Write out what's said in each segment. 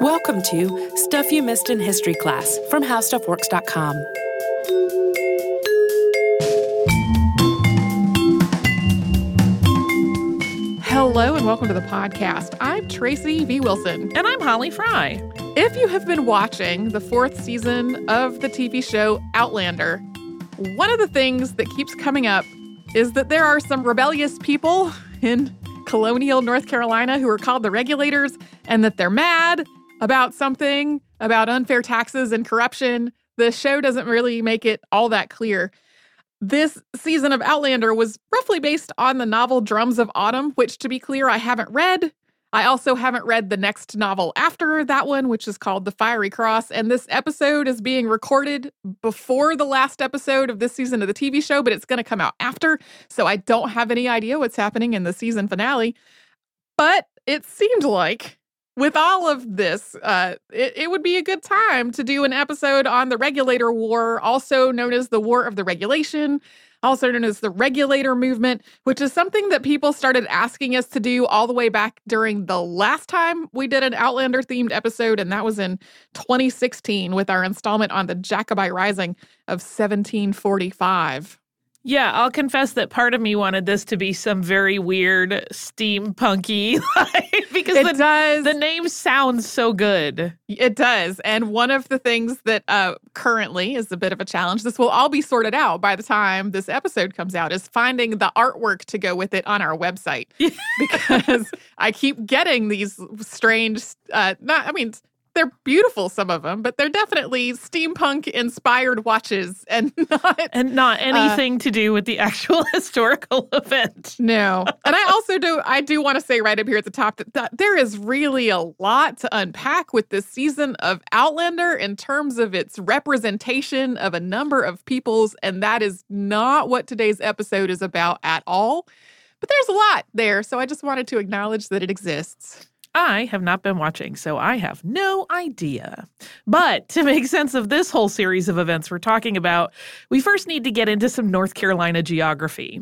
Welcome to Stuff You Missed in History Class from HowStuffWorks.com. Hello and welcome to the podcast. I'm Tracy V. Wilson. And I'm Holly Fry. If you have been watching the fourth season of the TV show Outlander, one of the things that keeps coming up is that there are some rebellious people in colonial North Carolina who are called the regulators and that they're mad about something about unfair taxes and corruption. The show doesn't really make it all that clear. This season of Outlander was roughly based on the novel Drums of Autumn, which, to be clear, I haven't read. I also haven't read the next novel after that one, which is called The Fiery Cross. And this episode is being recorded before the last episode of this season of the TV show, but it's going to come out after. So I don't have any idea what's happening in the season finale. But it seemed like with all of this, uh, it, it, would be a good time to do an episode on the Regulator War, also known as the War of the Regulation, also known as the Regulator Movement, which is something that people started asking us to do all the way back during the last time we did an Outlander themed episode, and that was in 2016 with our installment on the Jacobite Rising of 1745. Yeah, I'll confess that part of me wanted this to be some very weird steampunky because it the, does. the name sounds so good. It does. And one of the things that uh, currently is a bit of a challenge, this will all be sorted out by the time this episode comes out, is finding the artwork to go with it on our website. because I keep getting these strange, uh, not, I mean, they're beautiful some of them but they're definitely steampunk inspired watches and not and not anything uh, to do with the actual historical event. No. And i also do i do want to say right up here at the top that, that there is really a lot to unpack with this season of outlander in terms of its representation of a number of peoples and that is not what today's episode is about at all. But there's a lot there so i just wanted to acknowledge that it exists I have not been watching, so I have no idea. But to make sense of this whole series of events we're talking about, we first need to get into some North Carolina geography.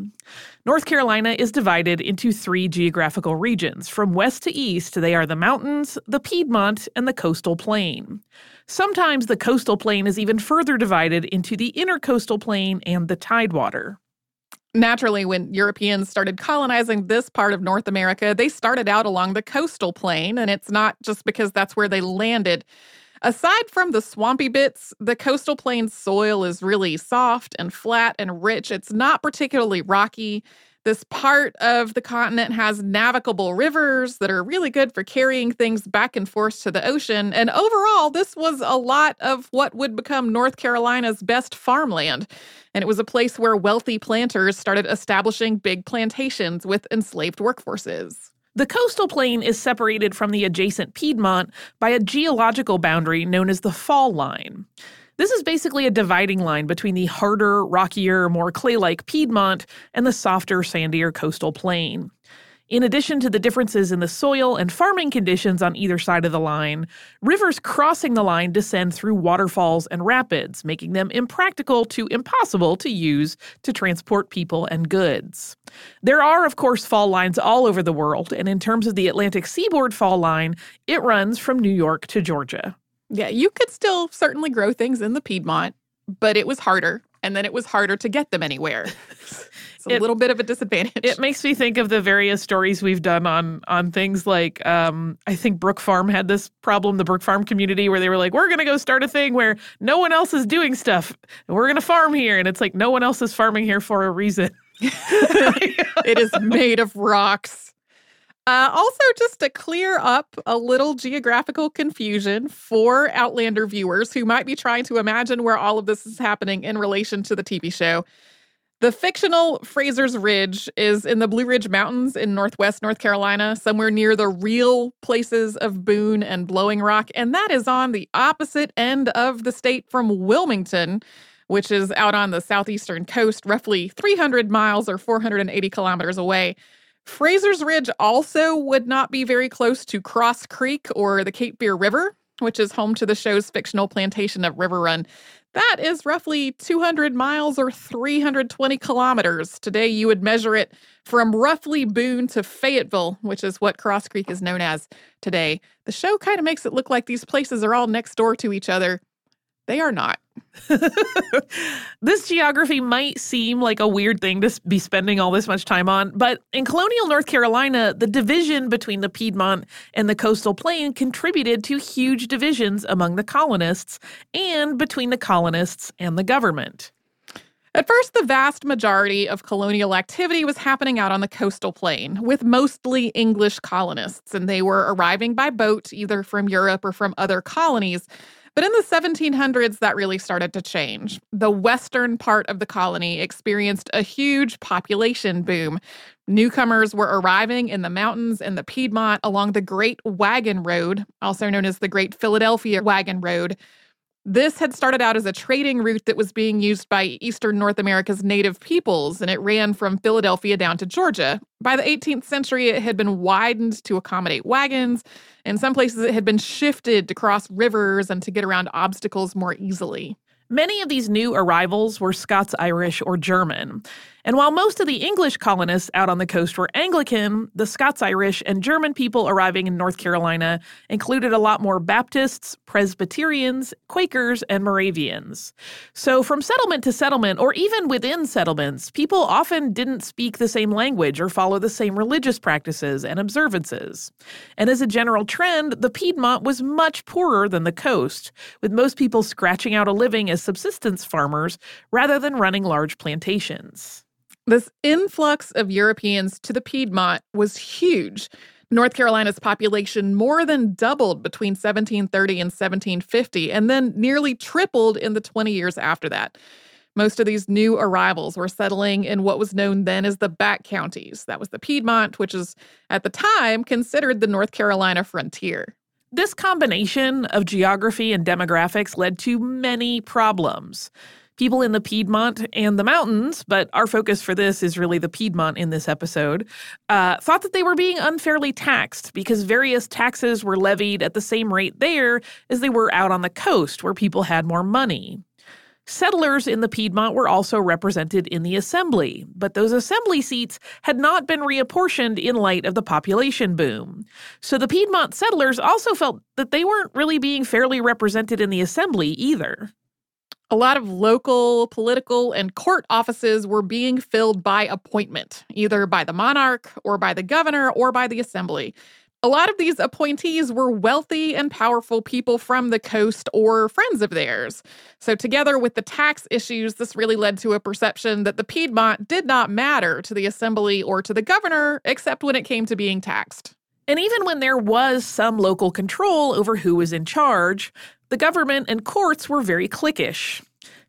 North Carolina is divided into three geographical regions. From west to east, they are the mountains, the Piedmont, and the coastal plain. Sometimes the coastal plain is even further divided into the inner coastal plain and the tidewater naturally, when Europeans started colonizing this part of North America, they started out along the coastal plain, and it's not just because that's where they landed. Aside from the swampy bits, the coastal plain soil is really soft and flat and rich. It's not particularly rocky. This part of the continent has navigable rivers that are really good for carrying things back and forth to the ocean. And overall, this was a lot of what would become North Carolina's best farmland. And it was a place where wealthy planters started establishing big plantations with enslaved workforces. The coastal plain is separated from the adjacent Piedmont by a geological boundary known as the fall line. This is basically a dividing line between the harder, rockier, more clay like Piedmont and the softer, sandier coastal plain. In addition to the differences in the soil and farming conditions on either side of the line, rivers crossing the line descend through waterfalls and rapids, making them impractical to impossible to use to transport people and goods. There are, of course, fall lines all over the world, and in terms of the Atlantic seaboard fall line, it runs from New York to Georgia. Yeah, you could still certainly grow things in the Piedmont, but it was harder. And then it was harder to get them anywhere. it's a it, little bit of a disadvantage. It makes me think of the various stories we've done on on things like um, I think Brook Farm had this problem, the Brook Farm community, where they were like, "We're going to go start a thing where no one else is doing stuff, and we're going to farm here," and it's like no one else is farming here for a reason. it is made of rocks. Uh, also, just to clear up a little geographical confusion for Outlander viewers who might be trying to imagine where all of this is happening in relation to the TV show. The fictional Fraser's Ridge is in the Blue Ridge Mountains in northwest North Carolina, somewhere near the real places of Boone and Blowing Rock. And that is on the opposite end of the state from Wilmington, which is out on the southeastern coast, roughly 300 miles or 480 kilometers away. Fraser's Ridge also would not be very close to Cross Creek or the Cape Fear River, which is home to the show's fictional plantation of River Run. That is roughly 200 miles or 320 kilometers. Today, you would measure it from roughly Boone to Fayetteville, which is what Cross Creek is known as today. The show kind of makes it look like these places are all next door to each other. They are not. this geography might seem like a weird thing to be spending all this much time on, but in colonial North Carolina, the division between the Piedmont and the coastal plain contributed to huge divisions among the colonists and between the colonists and the government. At first, the vast majority of colonial activity was happening out on the coastal plain with mostly English colonists, and they were arriving by boat either from Europe or from other colonies. But in the 1700s, that really started to change. The western part of the colony experienced a huge population boom. Newcomers were arriving in the mountains and the Piedmont along the Great Wagon Road, also known as the Great Philadelphia Wagon Road, this had started out as a trading route that was being used by Eastern North America's native peoples, and it ran from Philadelphia down to Georgia. By the 18th century, it had been widened to accommodate wagons. In some places, it had been shifted to cross rivers and to get around obstacles more easily. Many of these new arrivals were Scots Irish or German. And while most of the English colonists out on the coast were Anglican, the Scots Irish and German people arriving in North Carolina included a lot more Baptists, Presbyterians, Quakers, and Moravians. So, from settlement to settlement, or even within settlements, people often didn't speak the same language or follow the same religious practices and observances. And as a general trend, the Piedmont was much poorer than the coast, with most people scratching out a living as subsistence farmers rather than running large plantations. This influx of Europeans to the Piedmont was huge. North Carolina's population more than doubled between 1730 and 1750, and then nearly tripled in the 20 years after that. Most of these new arrivals were settling in what was known then as the back counties. That was the Piedmont, which is at the time considered the North Carolina frontier. This combination of geography and demographics led to many problems. People in the Piedmont and the mountains, but our focus for this is really the Piedmont in this episode, uh, thought that they were being unfairly taxed because various taxes were levied at the same rate there as they were out on the coast where people had more money. Settlers in the Piedmont were also represented in the assembly, but those assembly seats had not been reapportioned in light of the population boom. So the Piedmont settlers also felt that they weren't really being fairly represented in the assembly either. A lot of local, political, and court offices were being filled by appointment, either by the monarch or by the governor or by the assembly. A lot of these appointees were wealthy and powerful people from the coast or friends of theirs. So, together with the tax issues, this really led to a perception that the Piedmont did not matter to the assembly or to the governor, except when it came to being taxed. And even when there was some local control over who was in charge, the government and courts were very cliquish.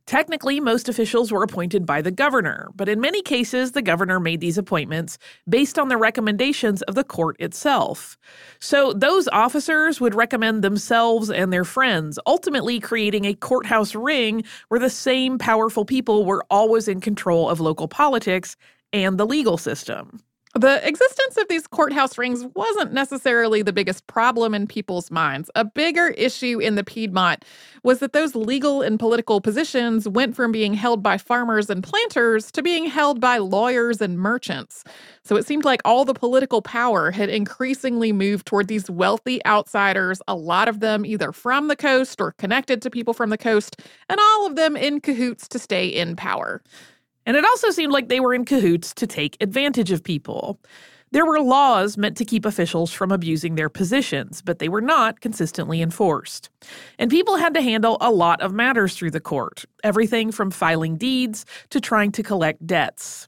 Technically, most officials were appointed by the governor, but in many cases, the governor made these appointments based on the recommendations of the court itself. So, those officers would recommend themselves and their friends, ultimately creating a courthouse ring where the same powerful people were always in control of local politics and the legal system. The existence of these courthouse rings wasn't necessarily the biggest problem in people's minds. A bigger issue in the Piedmont was that those legal and political positions went from being held by farmers and planters to being held by lawyers and merchants. So it seemed like all the political power had increasingly moved toward these wealthy outsiders, a lot of them either from the coast or connected to people from the coast, and all of them in cahoots to stay in power. And it also seemed like they were in cahoots to take advantage of people. There were laws meant to keep officials from abusing their positions, but they were not consistently enforced. And people had to handle a lot of matters through the court, everything from filing deeds to trying to collect debts.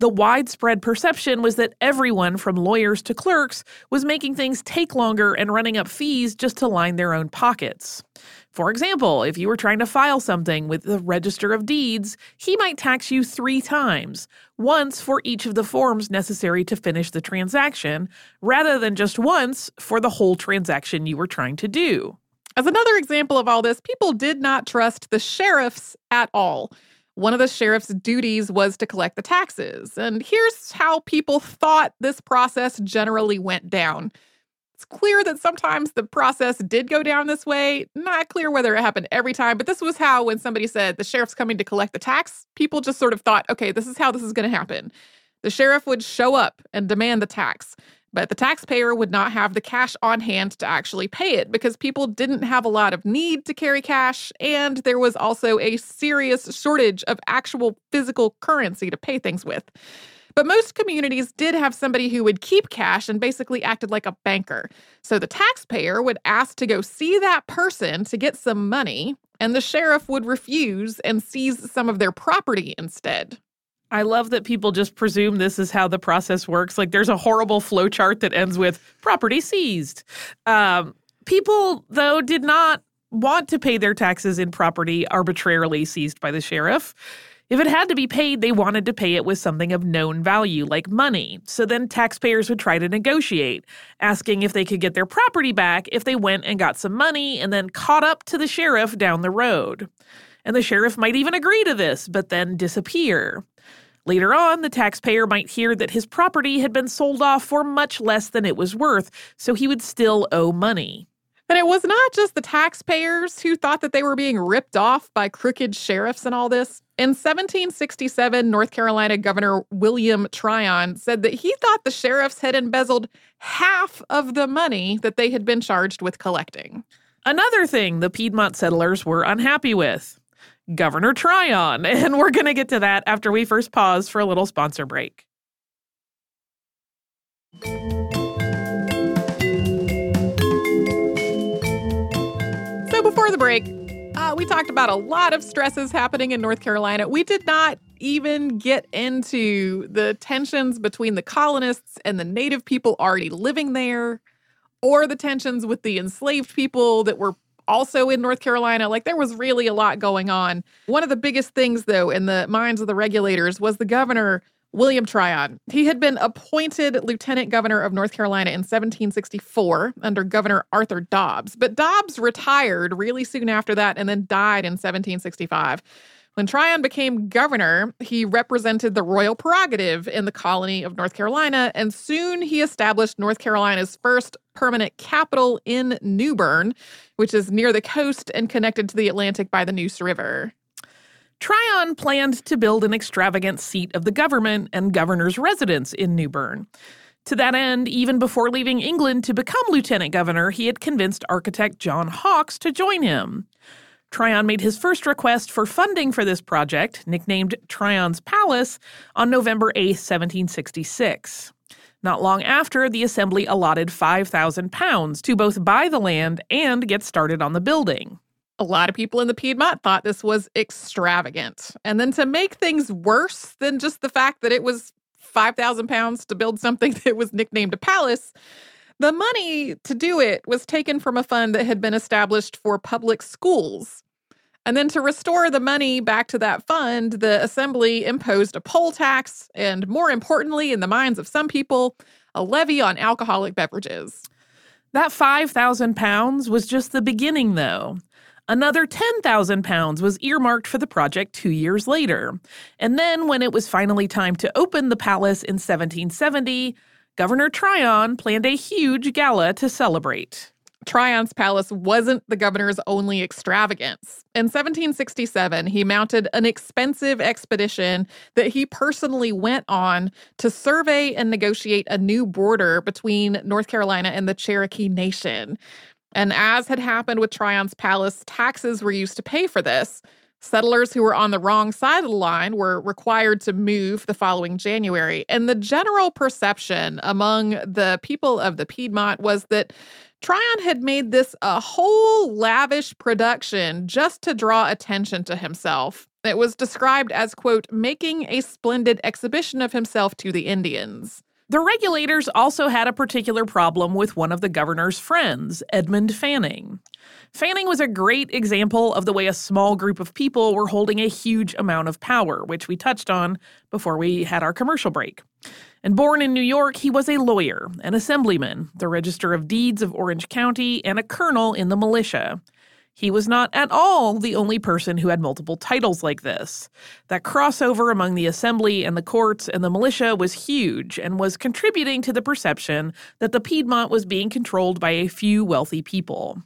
The widespread perception was that everyone, from lawyers to clerks, was making things take longer and running up fees just to line their own pockets. For example, if you were trying to file something with the Register of Deeds, he might tax you three times, once for each of the forms necessary to finish the transaction, rather than just once for the whole transaction you were trying to do. As another example of all this, people did not trust the sheriffs at all. One of the sheriff's duties was to collect the taxes. And here's how people thought this process generally went down. it's clear that sometimes the process did go down this way. Not clear whether it happened every time, but this was how, when somebody said the sheriff's coming to collect the tax, people just sort of thought, okay, this is how this is going to happen. The sheriff would show up and demand the tax, but the taxpayer would not have the cash on hand to actually pay it because people didn't have a lot of need to carry cash, and there was also a serious shortage of actual physical currency to pay things with. But most communities did have somebody who would keep cash and basically acted like a banker. So the taxpayer would ask to go see that person to get some money, and the sheriff would refuse and seize some of their property instead. I love that people just presume this is how the process works. Like there's a horrible flowchart that ends with property seized. Um, people, though, did not want to pay their taxes in property arbitrarily seized by the sheriff. If it had to be paid, they wanted to pay it with something of known value, like money. So then taxpayers would try to negotiate, asking if they could get their property back if they went and got some money and then caught up to the sheriff down the road. And the sheriff might even agree to this, but then disappear. Later on, the taxpayer might hear that his property had been sold off for much less than it was worth, so he would still owe money. And it was not just the taxpayers who thought that they were being ripped off by crooked sheriffs and all this. In 1767, North Carolina Governor William Tryon said that he thought the sheriffs had embezzled half of the money that they had been charged with collecting. Another thing the Piedmont settlers were unhappy with Governor Tryon. And we're going to get to that after we first pause for a little sponsor break. So before the break, uh, we talked about a lot of stresses happening in North Carolina. We did not even get into the tensions between the colonists and the native people already living there, or the tensions with the enslaved people that were also in North Carolina. Like there was really a lot going on. One of the biggest things, though, in the minds of the regulators was the governor William Tryon. He had been appointed lieutenant governor of North Carolina in 1764 under Governor Arthur Dobbs. But Dobbs retired really soon after that and then died in 1765. When Tryon became governor, he represented the royal prerogative in the colony of North Carolina, and soon he established North Carolina's first permanent capital in New Bern, which is near the coast and connected to the Atlantic by the Neuse River. Tryon planned to build an extravagant seat of the government and governor's residence in New Bern. To that end, even before leaving England to become lieutenant governor, he had convinced architect John Hawks to join him. Tryon made his first request for funding for this project, nicknamed Tryon's Palace, on November 8, 1766. Not long after, the assembly allotted 5,000 pounds to both buy the land and get started on the building. A lot of people in the Piedmont thought this was extravagant. And then to make things worse than just the fact that it was 5,000 pounds to build something that was nicknamed a palace, the money to do it was taken from a fund that had been established for public schools. And then to restore the money back to that fund, the assembly imposed a poll tax and, more importantly, in the minds of some people, a levy on alcoholic beverages. That 5,000 pounds was just the beginning, though. Another 10,000 pounds was earmarked for the project two years later. And then, when it was finally time to open the palace in 1770, Governor Tryon planned a huge gala to celebrate. Tryon's palace wasn't the governor's only extravagance. In 1767, he mounted an expensive expedition that he personally went on to survey and negotiate a new border between North Carolina and the Cherokee Nation. And as had happened with Tryon's palace, taxes were used to pay for this. Settlers who were on the wrong side of the line were required to move the following January. And the general perception among the people of the Piedmont was that Tryon had made this a whole lavish production just to draw attention to himself. It was described as, quote, making a splendid exhibition of himself to the Indians. The regulators also had a particular problem with one of the governor's friends, Edmund Fanning. Fanning was a great example of the way a small group of people were holding a huge amount of power, which we touched on before we had our commercial break. And born in New York, he was a lawyer, an assemblyman, the Register of Deeds of Orange County, and a colonel in the militia. He was not at all the only person who had multiple titles like this. That crossover among the assembly and the courts and the militia was huge and was contributing to the perception that the Piedmont was being controlled by a few wealthy people.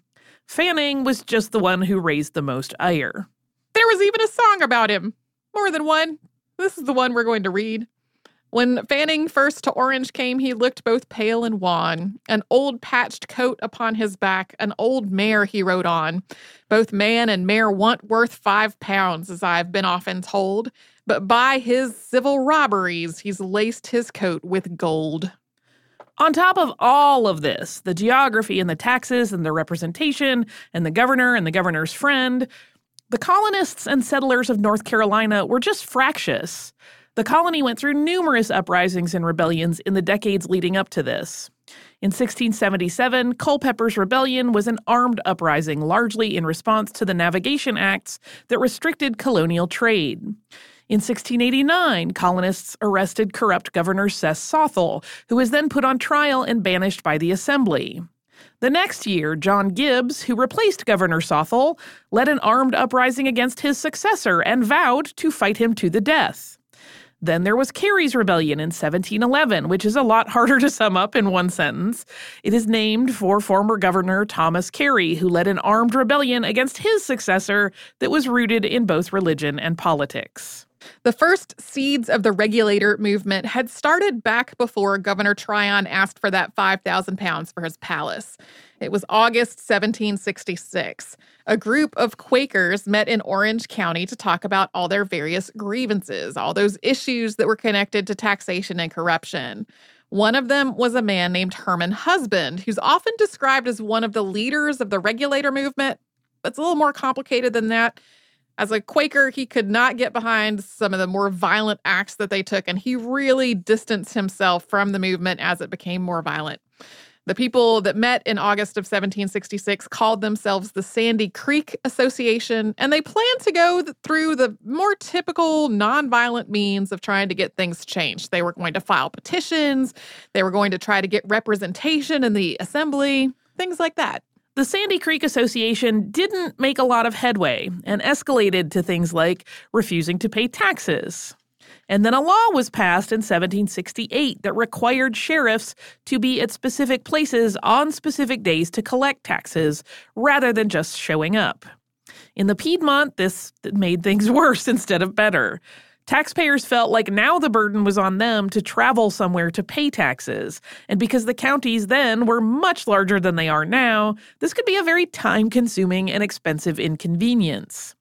Fanning was just the one who raised the most ire. There was even a song about him. More than one. This is the one we're going to read. When Fanning first to Orange came, he looked both pale and wan. An old patched coat upon his back, an old mare he rode on. Both man and mare want worth five pounds, as I've been often told. But by his civil robberies, he's laced his coat with gold. On top of all of this, the geography and the taxes and the representation and the governor and the governor's friend, the colonists and settlers of North Carolina were just fractious. The colony went through numerous uprisings and rebellions in the decades leading up to this. In 1677, Culpeper's Rebellion was an armed uprising largely in response to the Navigation Acts that restricted colonial trade. In 1689, colonists arrested corrupt Governor Seth Sothel, who was then put on trial and banished by the Assembly. The next year, John Gibbs, who replaced Governor Sothel, led an armed uprising against his successor and vowed to fight him to the death. Then there was Cary's Rebellion in 1711, which is a lot harder to sum up in one sentence. It is named for former Governor Thomas Cary, who led an armed rebellion against his successor that was rooted in both religion and politics. The first seeds of the regulator movement had started back before Governor Tryon asked for that 5,000 pounds for his palace. It was August 1766. A group of Quakers met in Orange County to talk about all their various grievances, all those issues that were connected to taxation and corruption. One of them was a man named Herman Husband, who's often described as one of the leaders of the regulator movement. But it's a little more complicated than that. As a Quaker, he could not get behind some of the more violent acts that they took, and he really distanced himself from the movement as it became more violent. The people that met in August of 1766 called themselves the Sandy Creek Association, and they planned to go through the more typical nonviolent means of trying to get things changed. They were going to file petitions, they were going to try to get representation in the assembly, things like that. The Sandy Creek Association didn't make a lot of headway and escalated to things like refusing to pay taxes, and then a law was passed in 1768 that required sheriffs to be at specific places on specific days to collect taxes rather than just showing up. In the Piedmont, this made things worse instead of better. Taxpayers felt like now the burden was on them to travel somewhere to pay taxes. And because the counties then were much larger than they are now, this could be a very time consuming and expensive inconvenience.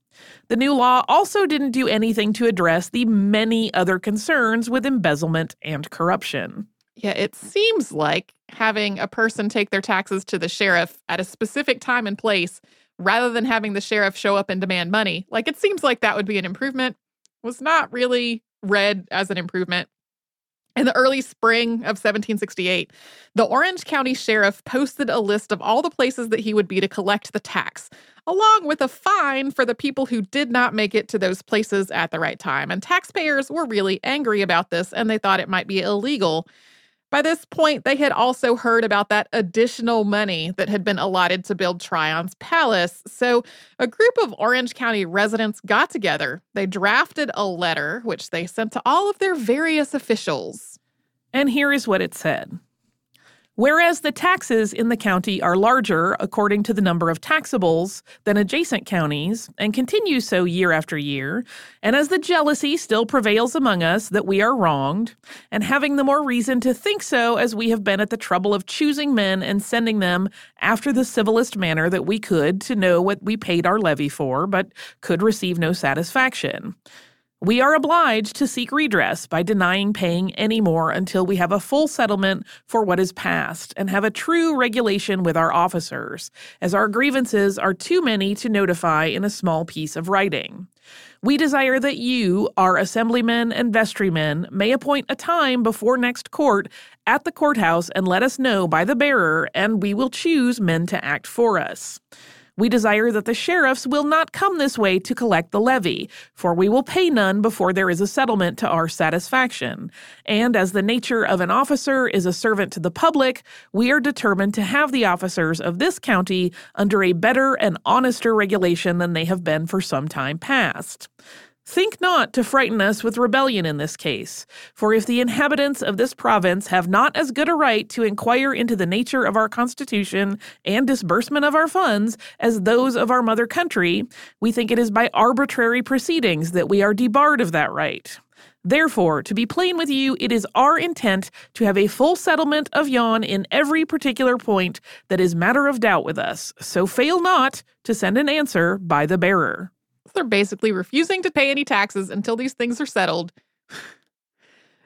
The new law also didn't do anything to address the many other concerns with embezzlement and corruption. Yeah, it seems like having a person take their taxes to the sheriff at a specific time and place rather than having the sheriff show up and demand money. Like it seems like that would be an improvement. Was not really read as an improvement. In the early spring of 1768, the Orange County Sheriff posted a list of all the places that he would be to collect the tax, along with a fine for the people who did not make it to those places at the right time. And taxpayers were really angry about this and they thought it might be illegal. By this point, they had also heard about that additional money that had been allotted to build Tryon's palace. So, a group of Orange County residents got together. They drafted a letter, which they sent to all of their various officials. And here is what it said Whereas the taxes in the county are larger according to the number of taxables than adjacent counties, and continue so year after year, and as the jealousy still prevails among us that we are wronged, and having the more reason to think so as we have been at the trouble of choosing men and sending them after the civilest manner that we could to know what we paid our levy for, but could receive no satisfaction. We are obliged to seek redress by denying paying any more until we have a full settlement for what is past and have a true regulation with our officers, as our grievances are too many to notify in a small piece of writing. We desire that you, our assemblymen and vestrymen, may appoint a time before next court at the courthouse and let us know by the bearer, and we will choose men to act for us. We desire that the sheriffs will not come this way to collect the levy, for we will pay none before there is a settlement to our satisfaction. And as the nature of an officer is a servant to the public, we are determined to have the officers of this county under a better and honester regulation than they have been for some time past. Think not to frighten us with rebellion in this case, for if the inhabitants of this province have not as good a right to inquire into the nature of our Constitution and disbursement of our funds as those of our mother country, we think it is by arbitrary proceedings that we are debarred of that right. Therefore, to be plain with you, it is our intent to have a full settlement of yon in every particular point that is matter of doubt with us. So fail not to send an answer by the bearer. They're basically refusing to pay any taxes until these things are settled.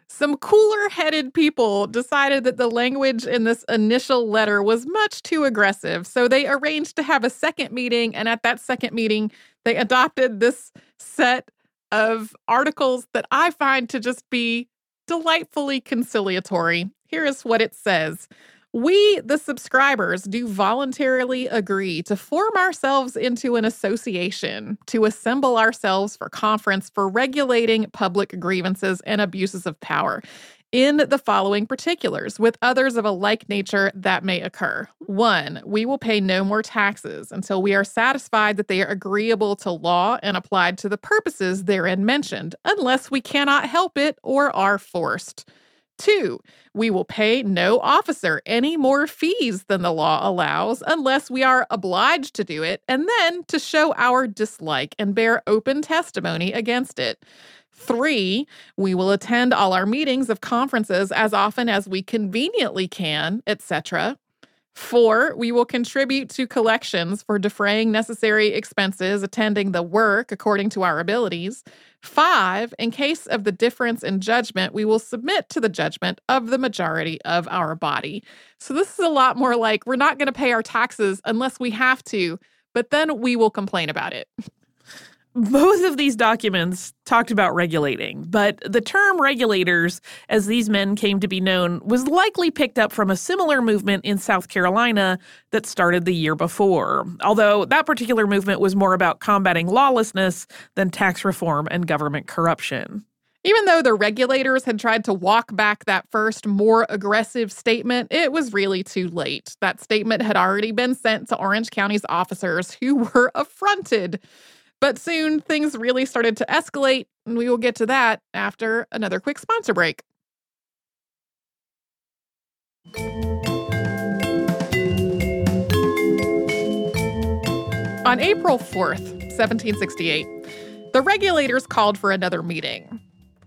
Some cooler headed people decided that the language in this initial letter was much too aggressive. So they arranged to have a second meeting. And at that second meeting, they adopted this set of articles that I find to just be delightfully conciliatory. Here is what it says we, the subscribers, do voluntarily agree to form ourselves into an association to assemble ourselves for conference for regulating public grievances and abuses of power in the following particulars, with others of a like nature that may occur. One, we will pay no more taxes until we are satisfied that they are agreeable to law and applied to the purposes therein mentioned, unless we cannot help it or are forced. Two, we will pay no officer any more fees than the law allows unless we are obliged to do it, and then to show our dislike and bear open testimony against it. Three, we will attend all our meetings of conferences as often as we conveniently can, etc. Four, we will contribute to collections for defraying necessary expenses attending the work according to our abilities. Five, in case of the difference in judgment, we will submit to the judgment of the majority of our body. So, this is a lot more like we're not going to pay our taxes unless we have to, but then we will complain about it. Both of these documents talked about regulating, but the term regulators, as these men came to be known, was likely picked up from a similar movement in South Carolina that started the year before. Although that particular movement was more about combating lawlessness than tax reform and government corruption. Even though the regulators had tried to walk back that first, more aggressive statement, it was really too late. That statement had already been sent to Orange County's officers who were affronted. But soon things really started to escalate, and we will get to that after another quick sponsor break. On April 4th, 1768, the regulators called for another meeting,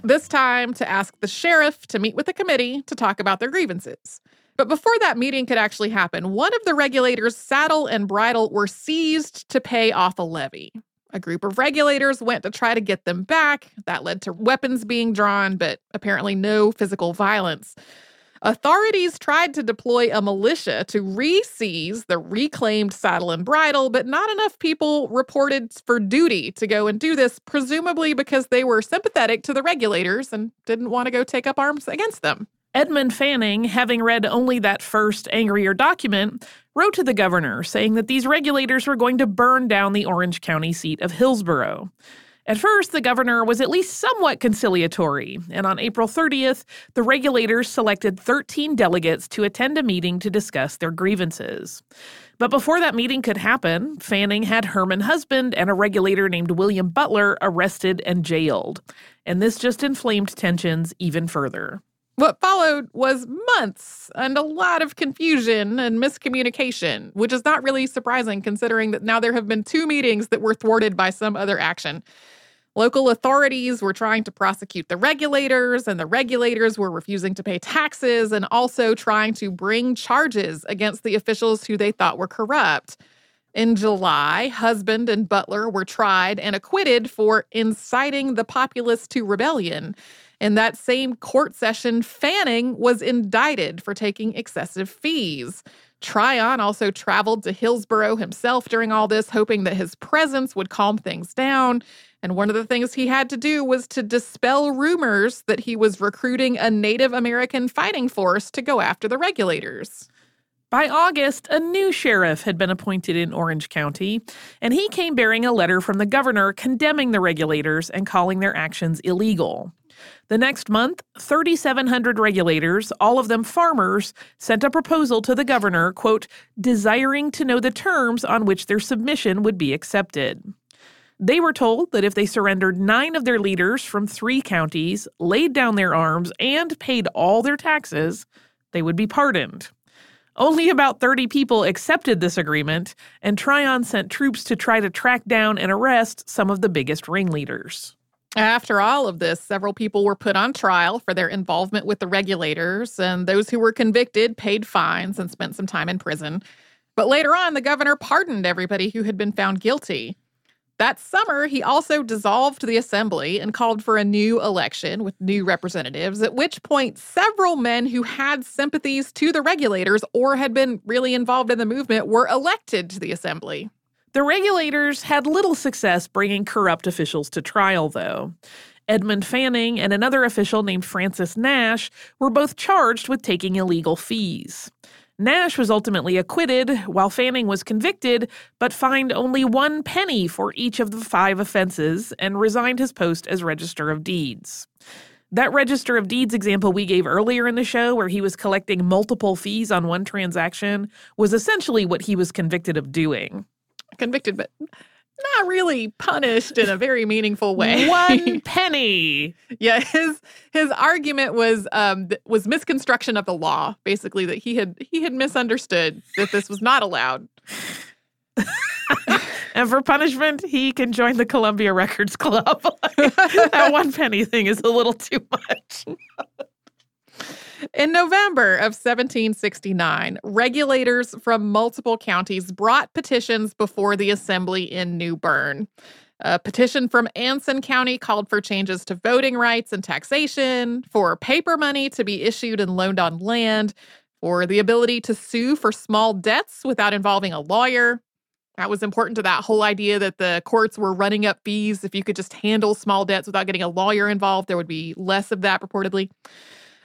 this time to ask the sheriff to meet with the committee to talk about their grievances. But before that meeting could actually happen, one of the regulators' saddle and bridle were seized to pay off a levy. A group of regulators went to try to get them back. That led to weapons being drawn, but apparently no physical violence. Authorities tried to deploy a militia to re seize the reclaimed saddle and bridle, but not enough people reported for duty to go and do this, presumably because they were sympathetic to the regulators and didn't want to go take up arms against them. Edmund Fanning, having read only that first angrier document, wrote to the governor saying that these regulators were going to burn down the Orange County seat of Hillsborough. At first, the governor was at least somewhat conciliatory, and on April 30th, the regulators selected 13 delegates to attend a meeting to discuss their grievances. But before that meeting could happen, Fanning had Herman Husband and a regulator named William Butler arrested and jailed, and this just inflamed tensions even further. What followed was months and a lot of confusion and miscommunication, which is not really surprising considering that now there have been two meetings that were thwarted by some other action. Local authorities were trying to prosecute the regulators, and the regulators were refusing to pay taxes and also trying to bring charges against the officials who they thought were corrupt. In July, Husband and Butler were tried and acquitted for inciting the populace to rebellion. In that same court session, Fanning was indicted for taking excessive fees. Tryon also traveled to Hillsborough himself during all this, hoping that his presence would calm things down. And one of the things he had to do was to dispel rumors that he was recruiting a Native American fighting force to go after the regulators. By August, a new sheriff had been appointed in Orange County, and he came bearing a letter from the governor condemning the regulators and calling their actions illegal. The next month, 3,700 regulators, all of them farmers, sent a proposal to the governor, quote, desiring to know the terms on which their submission would be accepted. They were told that if they surrendered nine of their leaders from three counties, laid down their arms, and paid all their taxes, they would be pardoned. Only about 30 people accepted this agreement, and Tryon sent troops to try to track down and arrest some of the biggest ringleaders. After all of this, several people were put on trial for their involvement with the regulators, and those who were convicted paid fines and spent some time in prison. But later on, the governor pardoned everybody who had been found guilty. That summer, he also dissolved the assembly and called for a new election with new representatives, at which point, several men who had sympathies to the regulators or had been really involved in the movement were elected to the assembly. The regulators had little success bringing corrupt officials to trial, though. Edmund Fanning and another official named Francis Nash were both charged with taking illegal fees. Nash was ultimately acquitted, while Fanning was convicted, but fined only one penny for each of the five offenses and resigned his post as Register of Deeds. That Register of Deeds example we gave earlier in the show, where he was collecting multiple fees on one transaction, was essentially what he was convicted of doing. Convicted, but not really punished in a very meaningful way. One penny. yeah, his his argument was um was misconstruction of the law, basically that he had he had misunderstood that this was not allowed. and for punishment, he can join the Columbia Records Club. that one penny thing is a little too much. In November of 1769, regulators from multiple counties brought petitions before the assembly in New Bern. A petition from Anson County called for changes to voting rights and taxation, for paper money to be issued and loaned on land, for the ability to sue for small debts without involving a lawyer. That was important to that whole idea that the courts were running up fees. If you could just handle small debts without getting a lawyer involved, there would be less of that purportedly.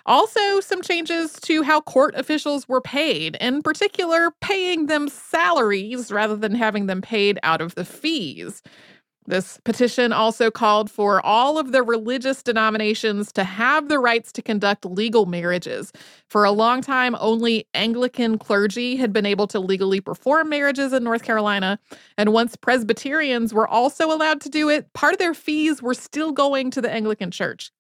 Also, some changes to how court officials were paid, in particular, paying them salaries rather than having them paid out of the fees. This petition also called for all of the religious denominations to have the rights to conduct legal marriages. For a long time, only Anglican clergy had been able to legally perform marriages in North Carolina. And once Presbyterians were also allowed to do it, part of their fees were still going to the Anglican Church.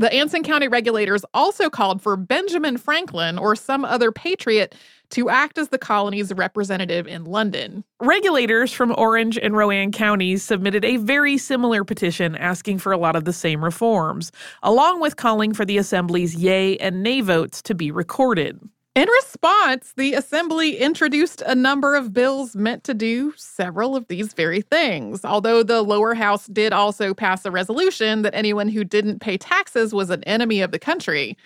The Anson County regulators also called for Benjamin Franklin or some other patriot to act as the colony's representative in London. Regulators from Orange and Rowan counties submitted a very similar petition asking for a lot of the same reforms, along with calling for the Assembly's yea and nay votes to be recorded. In response, the Assembly introduced a number of bills meant to do several of these very things, although the lower house did also pass a resolution that anyone who didn't pay taxes was an enemy of the country.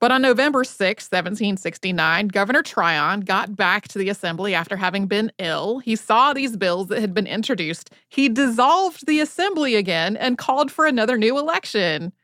But on November 6, 1769, Governor Tryon got back to the Assembly after having been ill. He saw these bills that had been introduced. He dissolved the Assembly again and called for another new election.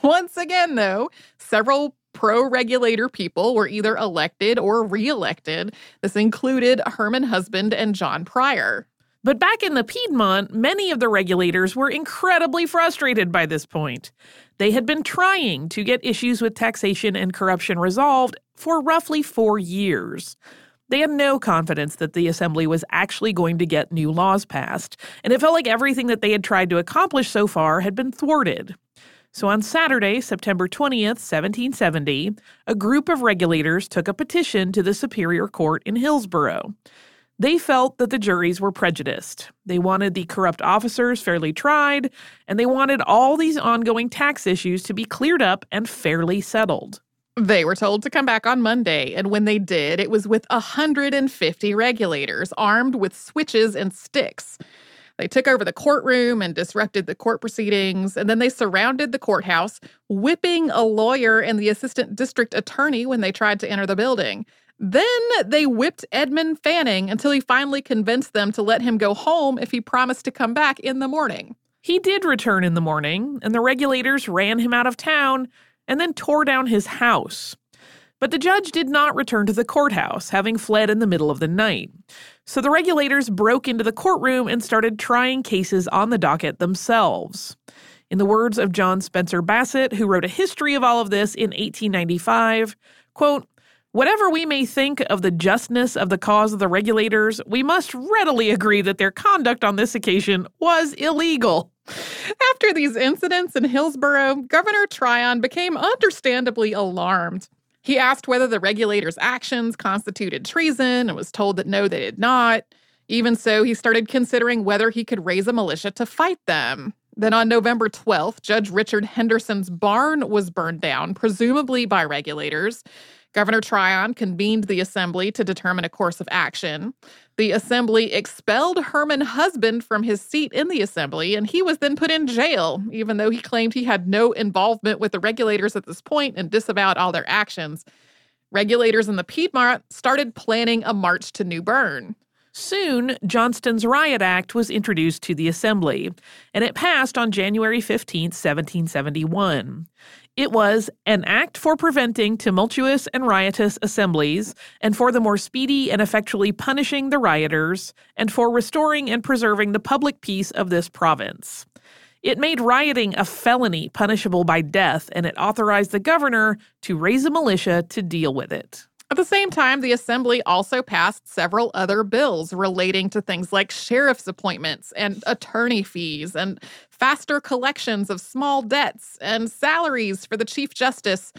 Once again, though, several pro regulator people were either elected or reelected. This included Herman Husband and John Pryor. But back in the Piedmont, many of the regulators were incredibly frustrated by this point. They had been trying to get issues with taxation and corruption resolved for roughly four years. They had no confidence that the assembly was actually going to get new laws passed, and it felt like everything that they had tried to accomplish so far had been thwarted. So on Saturday, September 20th, 1770, a group of regulators took a petition to the Superior Court in Hillsborough. They felt that the juries were prejudiced. They wanted the corrupt officers fairly tried, and they wanted all these ongoing tax issues to be cleared up and fairly settled. They were told to come back on Monday, and when they did, it was with 150 regulators armed with switches and sticks. They took over the courtroom and disrupted the court proceedings, and then they surrounded the courthouse, whipping a lawyer and the assistant district attorney when they tried to enter the building. Then they whipped Edmund Fanning until he finally convinced them to let him go home if he promised to come back in the morning. He did return in the morning, and the regulators ran him out of town and then tore down his house. But the judge did not return to the courthouse, having fled in the middle of the night. So the regulators broke into the courtroom and started trying cases on the docket themselves. In the words of John Spencer Bassett, who wrote a history of all of this in 1895, quote, Whatever we may think of the justness of the cause of the regulators, we must readily agree that their conduct on this occasion was illegal. After these incidents in Hillsborough, Governor Tryon became understandably alarmed. He asked whether the regulators' actions constituted treason and was told that no, they did not. Even so, he started considering whether he could raise a militia to fight them. Then on November 12th, Judge Richard Henderson's barn was burned down, presumably by regulators. Governor Tryon convened the assembly to determine a course of action. The assembly expelled Herman Husband from his seat in the assembly, and he was then put in jail, even though he claimed he had no involvement with the regulators at this point and disavowed all their actions. Regulators in the Piedmont started planning a march to New Bern. Soon, Johnston's Riot Act was introduced to the Assembly, and it passed on January 15, 1771. It was an act for preventing tumultuous and riotous assemblies, and for the more speedy and effectually punishing the rioters, and for restoring and preserving the public peace of this province. It made rioting a felony punishable by death, and it authorized the governor to raise a militia to deal with it. At the same time, the Assembly also passed several other bills relating to things like sheriff's appointments and attorney fees and faster collections of small debts and salaries for the Chief Justice.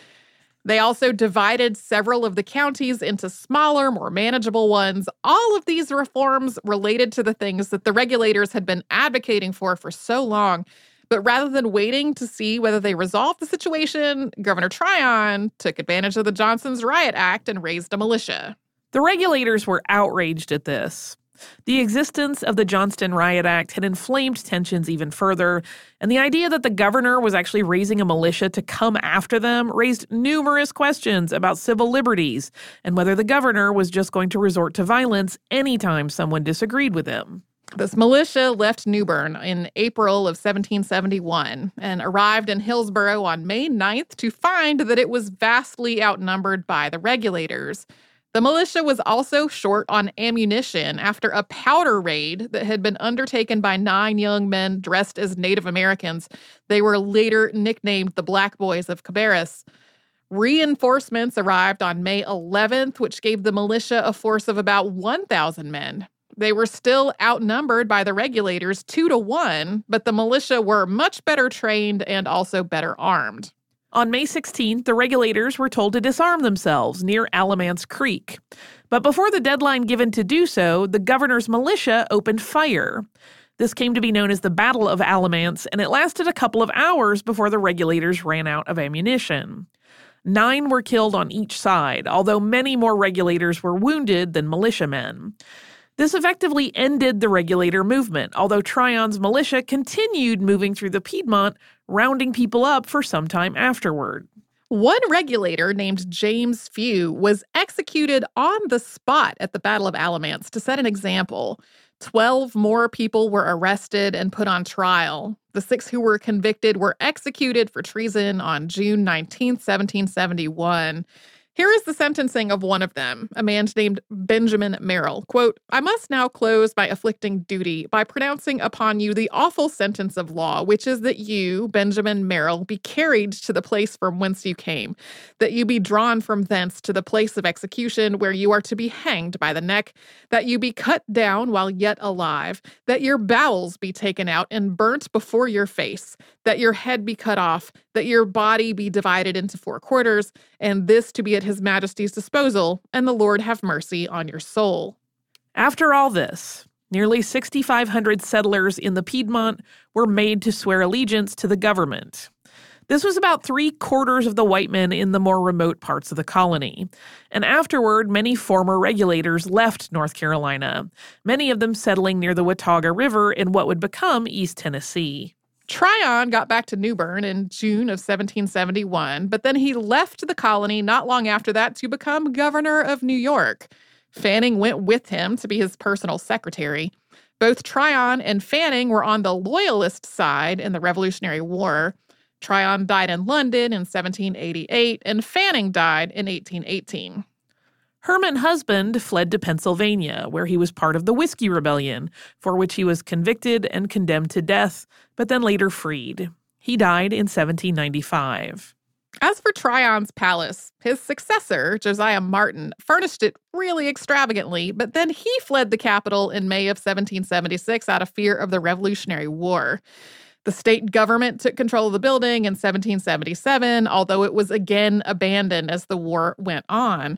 They also divided several of the counties into smaller, more manageable ones. All of these reforms related to the things that the regulators had been advocating for for so long. But rather than waiting to see whether they resolved the situation, Governor Tryon took advantage of the Johnston's Riot Act and raised a militia. The regulators were outraged at this. The existence of the Johnston Riot Act had inflamed tensions even further, and the idea that the governor was actually raising a militia to come after them raised numerous questions about civil liberties and whether the governor was just going to resort to violence anytime someone disagreed with him. This militia left New Bern in April of 1771 and arrived in Hillsborough on May 9th to find that it was vastly outnumbered by the regulators. The militia was also short on ammunition after a powder raid that had been undertaken by nine young men dressed as Native Americans. They were later nicknamed the Black Boys of Cabarrus. Reinforcements arrived on May 11th, which gave the militia a force of about 1,000 men. They were still outnumbered by the regulators two to one, but the militia were much better trained and also better armed. On May 16th, the regulators were told to disarm themselves near Alamance Creek. But before the deadline given to do so, the governor's militia opened fire. This came to be known as the Battle of Alamance, and it lasted a couple of hours before the regulators ran out of ammunition. Nine were killed on each side, although many more regulators were wounded than militiamen. This effectively ended the regulator movement, although Tryon's militia continued moving through the Piedmont, rounding people up for some time afterward. One regulator named James Few was executed on the spot at the Battle of Alamance to set an example. Twelve more people were arrested and put on trial. The six who were convicted were executed for treason on June 19, 1771. Here is the sentencing of one of them, a man named Benjamin Merrill. Quote, I must now close by afflicting duty, by pronouncing upon you the awful sentence of law, which is that you, Benjamin Merrill, be carried to the place from whence you came, that you be drawn from thence to the place of execution, where you are to be hanged by the neck, that you be cut down while yet alive, that your bowels be taken out and burnt before your face, that your head be cut off, that your body be divided into four quarters, and this to be at his majesty's disposal, and the Lord have mercy on your soul. After all this, nearly 6,500 settlers in the Piedmont were made to swear allegiance to the government. This was about three quarters of the white men in the more remote parts of the colony. And afterward, many former regulators left North Carolina, many of them settling near the Watauga River in what would become East Tennessee. Tryon got back to New Bern in June of 1771, but then he left the colony not long after that to become governor of New York. Fanning went with him to be his personal secretary. Both Tryon and Fanning were on the Loyalist side in the Revolutionary War. Tryon died in London in 1788, and Fanning died in 1818. Herman Husband fled to Pennsylvania, where he was part of the Whiskey Rebellion, for which he was convicted and condemned to death, but then later freed. He died in 1795. As for Tryon's palace, his successor, Josiah Martin, furnished it really extravagantly, but then he fled the capital in May of 1776 out of fear of the Revolutionary War. The state government took control of the building in 1777, although it was again abandoned as the war went on.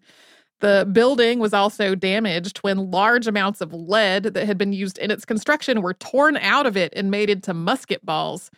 The building was also damaged when large amounts of lead that had been used in its construction were torn out of it and made into musket balls.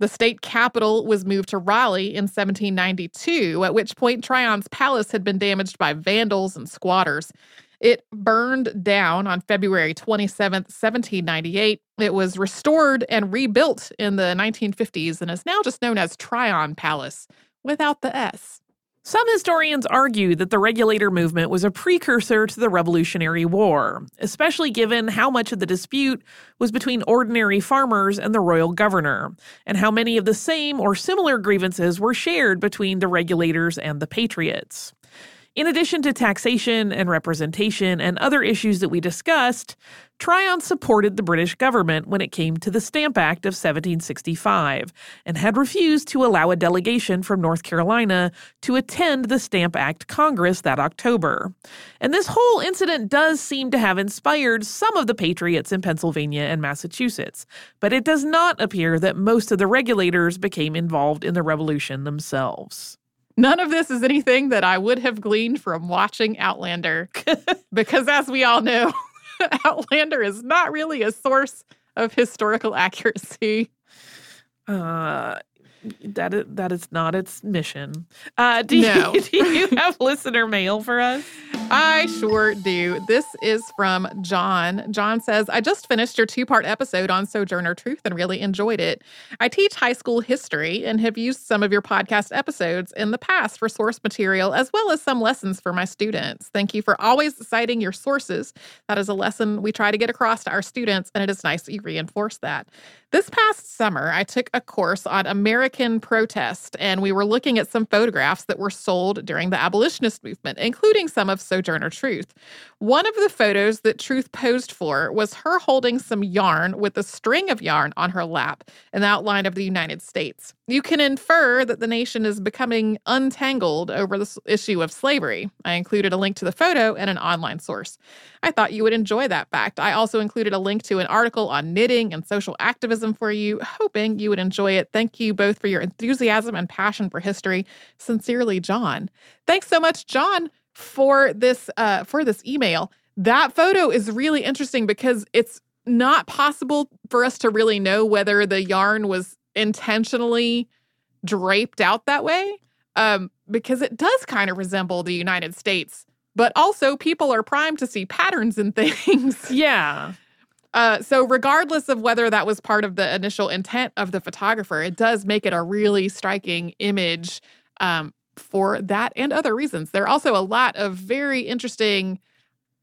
The state capital was moved to Raleigh in 1792, at which point Tryon's palace had been damaged by vandals and squatters. It burned down on February 27, 1798. It was restored and rebuilt in the 1950s and is now just known as Tryon Palace without the S. Some historians argue that the regulator movement was a precursor to the Revolutionary War, especially given how much of the dispute was between ordinary farmers and the royal governor, and how many of the same or similar grievances were shared between the regulators and the patriots. In addition to taxation and representation and other issues that we discussed, Tryon supported the British government when it came to the Stamp Act of 1765 and had refused to allow a delegation from North Carolina to attend the Stamp Act Congress that October. And this whole incident does seem to have inspired some of the patriots in Pennsylvania and Massachusetts, but it does not appear that most of the regulators became involved in the revolution themselves. None of this is anything that I would have gleaned from watching Outlander, because as we all know, Outlander is not really a source of historical accuracy. Uh, that is, that is not its mission. Uh, do, No. you, do you have listener mail for us? I sure do. This is from John. John says, I just finished your two part episode on Sojourner Truth and really enjoyed it. I teach high school history and have used some of your podcast episodes in the past for source material as well as some lessons for my students. Thank you for always citing your sources. That is a lesson we try to get across to our students, and it is nice that you reinforce that. This past summer, I took a course on American protest, and we were looking at some photographs that were sold during the abolitionist movement, including some of Sojourner Truth. One of the photos that Truth posed for was her holding some yarn with a string of yarn on her lap, an outline of the United States. You can infer that the nation is becoming untangled over this issue of slavery. I included a link to the photo and an online source. I thought you would enjoy that fact. I also included a link to an article on knitting and social activism for you, hoping you would enjoy it. Thank you both for your enthusiasm and passion for history. Sincerely, John. Thanks so much, John, for this uh, for this email. That photo is really interesting because it's not possible for us to really know whether the yarn was intentionally draped out that way um, because it does kind of resemble the United States. But also, people are primed to see patterns in things. Yeah. Uh, so, regardless of whether that was part of the initial intent of the photographer, it does make it a really striking image um, for that and other reasons. There are also a lot of very interesting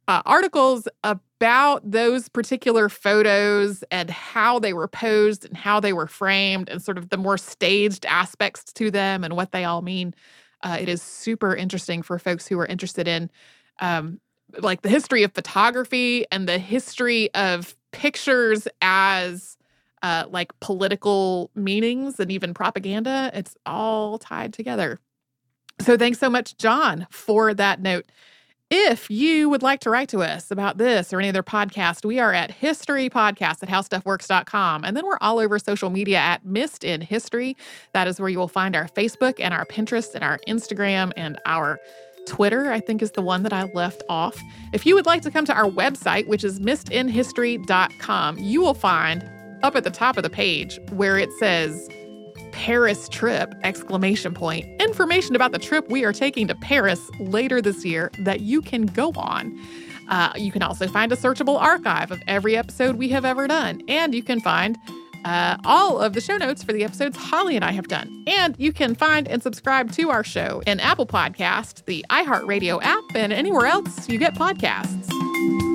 uh, articles about those particular photos and how they were posed and how they were framed and sort of the more staged aspects to them and what they all mean. Uh, it is super interesting for folks who are interested in um, like the history of photography and the history of pictures as uh, like political meanings and even propaganda. It's all tied together. So thanks so much, John, for that note. If you would like to write to us about this or any other podcast, we are at historypodcast at howstuffworks.com. And then we're all over social media at Missed in History. That is where you will find our Facebook and our Pinterest and our Instagram and our Twitter, I think is the one that I left off. If you would like to come to our website, which is missedinhistory.com, you will find up at the top of the page where it says Paris trip exclamation point information about the trip we are taking to Paris later this year that you can go on. Uh, you can also find a searchable archive of every episode we have ever done, and you can find uh, all of the show notes for the episodes Holly and I have done. And you can find and subscribe to our show in Apple Podcast, the iHeartRadio app, and anywhere else you get podcasts.